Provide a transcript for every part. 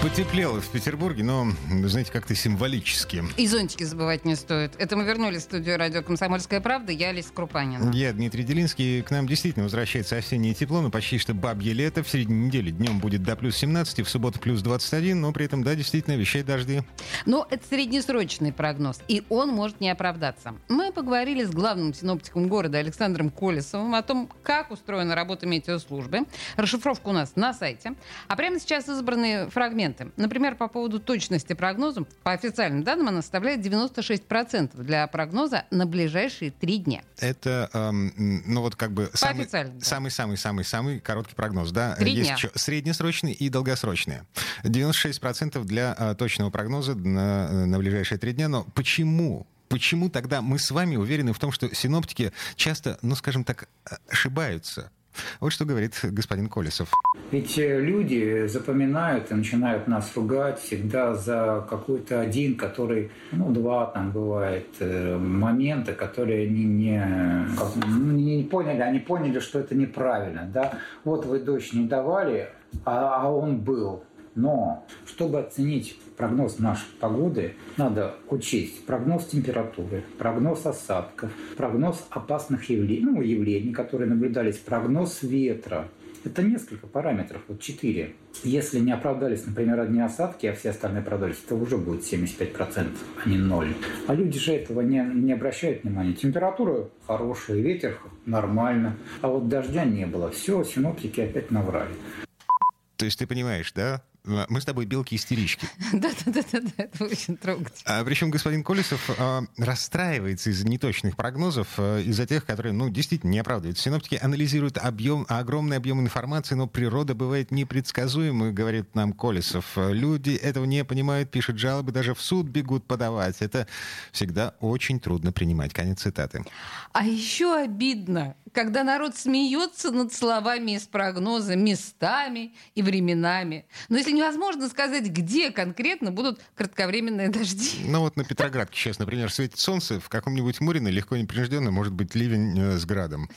Потеплело в Петербурге, но, знаете, как-то символически. И зонтики забывать не стоит. Это мы вернулись в студию радио «Комсомольская правда». Я Олеся Крупанина. Я Дмитрий Делинский. К нам действительно возвращается осеннее тепло, но почти что бабье лето. В середине недели днем будет до плюс 17, в субботу плюс 21, но при этом, да, действительно, вещай дожди. Но это среднесрочный прогноз, и он может не оправдаться. Мы поговорили с главным синоптиком города Александром Колесовым о том, как устроена работа метеослужбы. Расшифровка у нас на сайте. А прямо сейчас избранные фрагменты моменты. Например, по поводу точности прогноза, по официальным данным, она составляет 96% для прогноза на ближайшие три дня. Это, эм, ну вот как бы самый-самый-самый-самый да. короткий прогноз, да? Три Есть дня. еще среднесрочный и долгосрочный. 96% для э, точного прогноза на, на ближайшие три дня. Но почему почему тогда мы с вами уверены в том, что синоптики часто, ну, скажем так, ошибаются? Вот что говорит господин Колесов. Ведь э, люди запоминают и начинают нас ругать всегда за какой-то один, который, ну, два там бывает, э, моменты, которые они не, как, ну, не поняли, они поняли, что это неправильно, да. Вот вы дождь не давали, а, а он был. Но чтобы оценить прогноз нашей погоды, надо учесть прогноз температуры, прогноз осадков, прогноз опасных явлений, ну, явлений, которые наблюдались, прогноз ветра. Это несколько параметров, вот четыре. Если не оправдались, например, одни осадки, а все остальные оправдались, то уже будет 75%, а не ноль. А люди же этого не, не обращают внимания. Температура хорошая, ветер нормально, а вот дождя не было. Все, синоптики опять наврали. То есть ты понимаешь, да? Мы с тобой белки-истерички. Да-да-да, это очень трогательно. А, причем господин Колесов а, расстраивается из-за неточных прогнозов, а, из-за тех, которые, ну, действительно не оправдывают. Синоптики анализируют объем, огромный объем информации, но природа бывает непредсказуемой, говорит нам Колесов. Люди этого не понимают, пишут жалобы, даже в суд бегут подавать. Это всегда очень трудно принимать. Конец цитаты. А еще обидно, когда народ смеется над словами из прогноза местами и временами. Но если невозможно сказать, где конкретно будут кратковременные дожди. Ну вот на Петроградке сейчас, например, светит солнце, в каком-нибудь Мурино легко непринужденно может быть ливень э, с градом.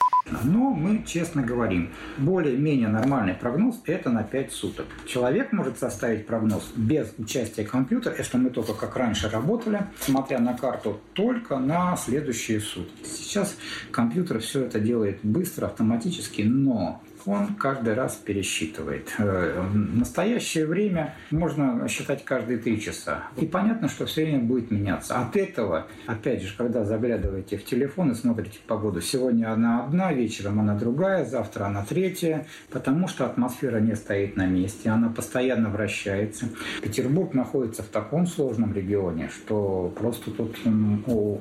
Но мы честно говорим, более-менее нормальный прогноз – это на 5 суток. Человек может составить прогноз без участия компьютера, если мы только как раньше работали, смотря на карту, только на следующие сутки. Сейчас компьютер все это делает быстро, автоматически, но он каждый раз пересчитывает. Э, в настоящее время можно считать каждые три часа. И понятно, что все время будет меняться. От этого, опять же, когда заглядываете в телефон и смотрите погоду, сегодня она одна, вечером она другая, завтра она третья, потому что атмосфера не стоит на месте, она постоянно вращается. Петербург находится в таком сложном регионе, что просто тут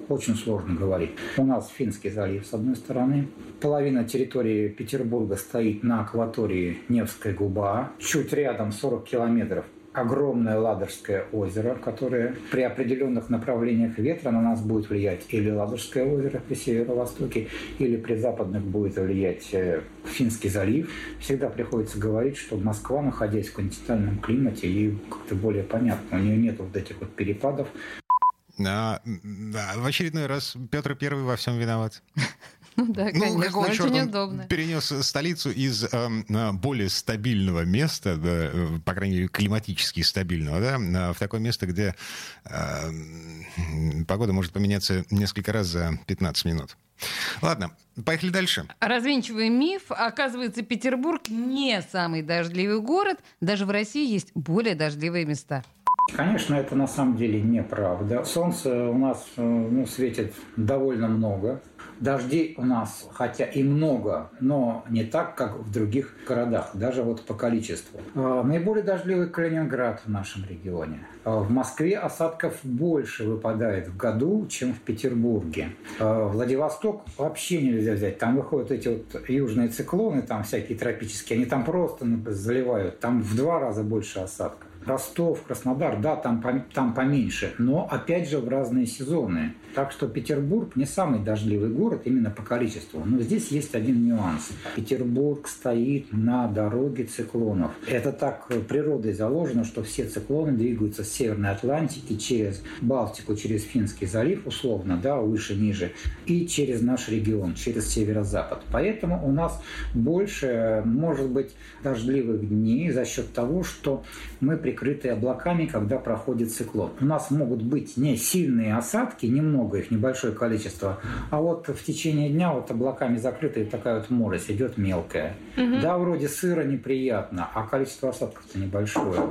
очень сложно говорить. У нас Финский залив с одной стороны, половина территории Петербурга стоит на акватории Невская губа. Чуть рядом, 40 километров, огромное Ладожское озеро, которое при определенных направлениях ветра на нас будет влиять или Ладожское озеро при северо-востоке, или при западных будет влиять э, Финский залив. Всегда приходится говорить, что Москва, находясь в континентальном климате, ей как-то более понятно. У нее нет вот этих вот перепадов. А, да, в очередной раз Петр Первый во всем виноват. Ну да, ну, конечно, какого очень черта удобно. перенес столицу из э, более стабильного места, да, э, по крайней мере, климатически стабильного, да, в такое место, где э, погода может поменяться несколько раз за 15 минут. Ладно, поехали дальше. Развенчиваем миф. Оказывается, Петербург не самый дождливый город. Даже в России есть более дождливые места. Конечно, это на самом деле неправда. Солнце у нас э, ну, светит довольно много. Дождей у нас, хотя и много, но не так, как в других городах, даже вот по количеству. А, наиболее дождливый Калининград в нашем регионе. А, в Москве осадков больше выпадает в году, чем в Петербурге. Владивосток вообще нельзя взять. Там выходят эти вот южные циклоны, там всякие тропические, они там просто заливают. Там в два раза больше осадков. Ростов, Краснодар, да, там, там поменьше, но опять же в разные сезоны. Так что Петербург не самый дождливый город именно по количеству. Но здесь есть один нюанс. Петербург стоит на дороге циклонов. Это так природой заложено, что все циклоны двигаются с Северной Атлантики через Балтику, через Финский залив, условно, да, выше-ниже, и через наш регион, через северо-запад. Поэтому у нас больше, может быть, дождливых дней за счет того, что мы прикрыты облаками, когда проходит циклон. У нас могут быть не сильные осадки, немного их, небольшое количество, а вот в течение дня вот облаками закрытая такая вот морось идет мелкая. Угу. Да, вроде сыро, неприятно, а количество осадков-то небольшое.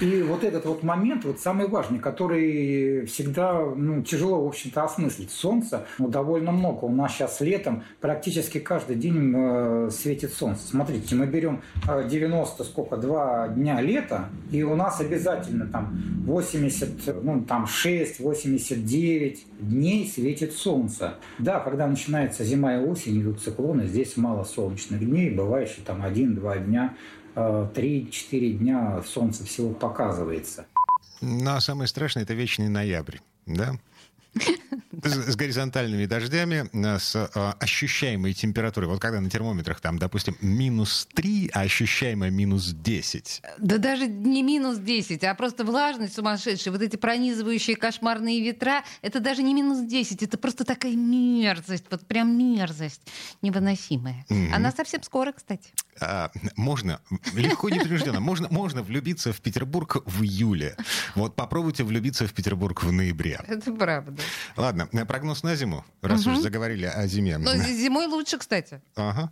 И вот этот вот момент, вот самый важный, который всегда ну, тяжело, в общем-то, осмыслить. Солнце ну, довольно много. У нас сейчас летом практически каждый день э, светит солнце. Смотрите, мы берем 90, э, сколько, два дня лета, и у нас обязательно там 80, ну там 6, 89 дней светит солнце. Да, когда начинается зима и осень, идут циклоны, здесь мало солнечных дней, бывает, что там 1-2 дня 3-4 э, дня солнце всего показывается. Ну, а самое страшное – это вечный ноябрь, да? С, горизонтальными дождями, э, с а, ощущаемой температурой. Вот когда на термометрах там, допустим, минус 3, а ощущаемая минус 10. Да даже не минус 10, а просто влажность сумасшедшая. Вот эти пронизывающие кошмарные ветра, это даже не минус 10, это просто такая мерзость, вот прям мерзость невыносимая. Она совсем скоро, кстати. А, можно, легко непринужденно, можно, можно влюбиться в Петербург в июле. Вот попробуйте влюбиться в Петербург в ноябре. Это правда. Ладно, прогноз на зиму, раз угу. уж заговорили о зиме. Но зимой лучше, кстати. Ага.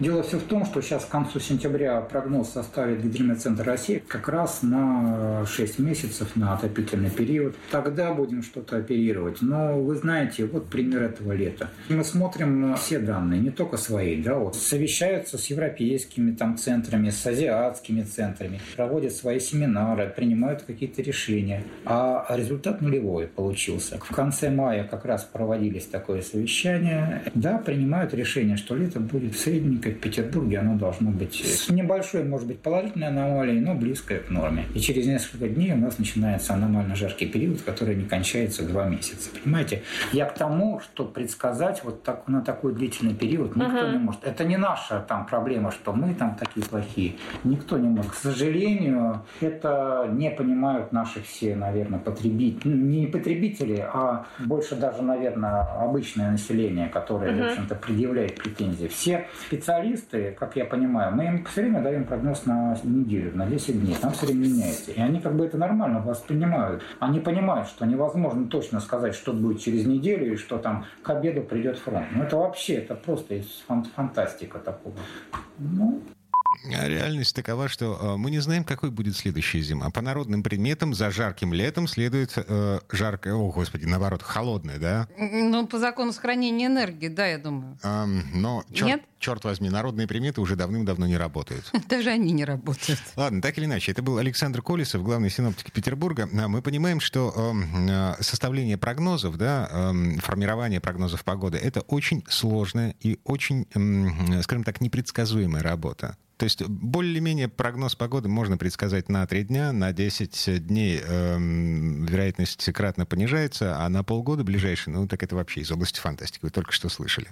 Дело все в том, что сейчас к концу сентября прогноз составит Гидрометцентр России как раз на 6 месяцев, на отопительный период. Тогда будем что-то оперировать. Но вы знаете, вот пример этого лета. Мы смотрим все данные, не только свои, да, вот совещаются с европейскими там центрами, с азиатскими центрами, проводят свои семинары, принимают какие-то решения. А результат нулевой получился. В конце мая как раз проводились такое совещание. Да, принимают решение, что лето будет средним как в Петербурге, оно должно быть с небольшой, может быть, положительной аномалией, но близкое к норме. И через несколько дней у нас начинается аномально жаркий период, который не кончается два месяца. Понимаете? Я к тому, что предсказать вот так, на такой длительный период никто uh-huh. не может. Это не наша там проблема, что мы там такие плохие. Никто не может. К сожалению, это не понимают наши все, наверное, потребители. Ну, не потребители, а больше даже, наверное, обычное население, которое, uh-huh. в общем-то, предъявляет претензии. Все специалисты специалисты, как я понимаю, мы им все время даем прогноз на неделю, на 10 дней, там все время меняется. И они как бы это нормально воспринимают. Они понимают, что невозможно точно сказать, что будет через неделю и что там к обеду придет фронт. Ну это вообще, это просто фантастика такого. Ну, реальность такова, что э, мы не знаем, какой будет следующая зима. По народным предметам за жарким летом следует э, жаркое, о господи, наоборот, холодное, да? Ну, по закону сохранения энергии, да, я думаю. Эм, но, черт, Нет? черт возьми, народные приметы уже давным-давно не работают. Даже они не работают. Ладно, так или иначе, это был Александр Колесов, главный синоптик Петербурга. А Мы понимаем, что э, составление прогнозов, да, э, формирование прогнозов погоды, это очень сложная и очень, э, скажем так, непредсказуемая работа. То есть более-менее прогноз погоды можно предсказать на 3 дня, на 10 дней э, вероятность кратно понижается, а на полгода ближайший, ну так это вообще из области фантастики, вы только что слышали.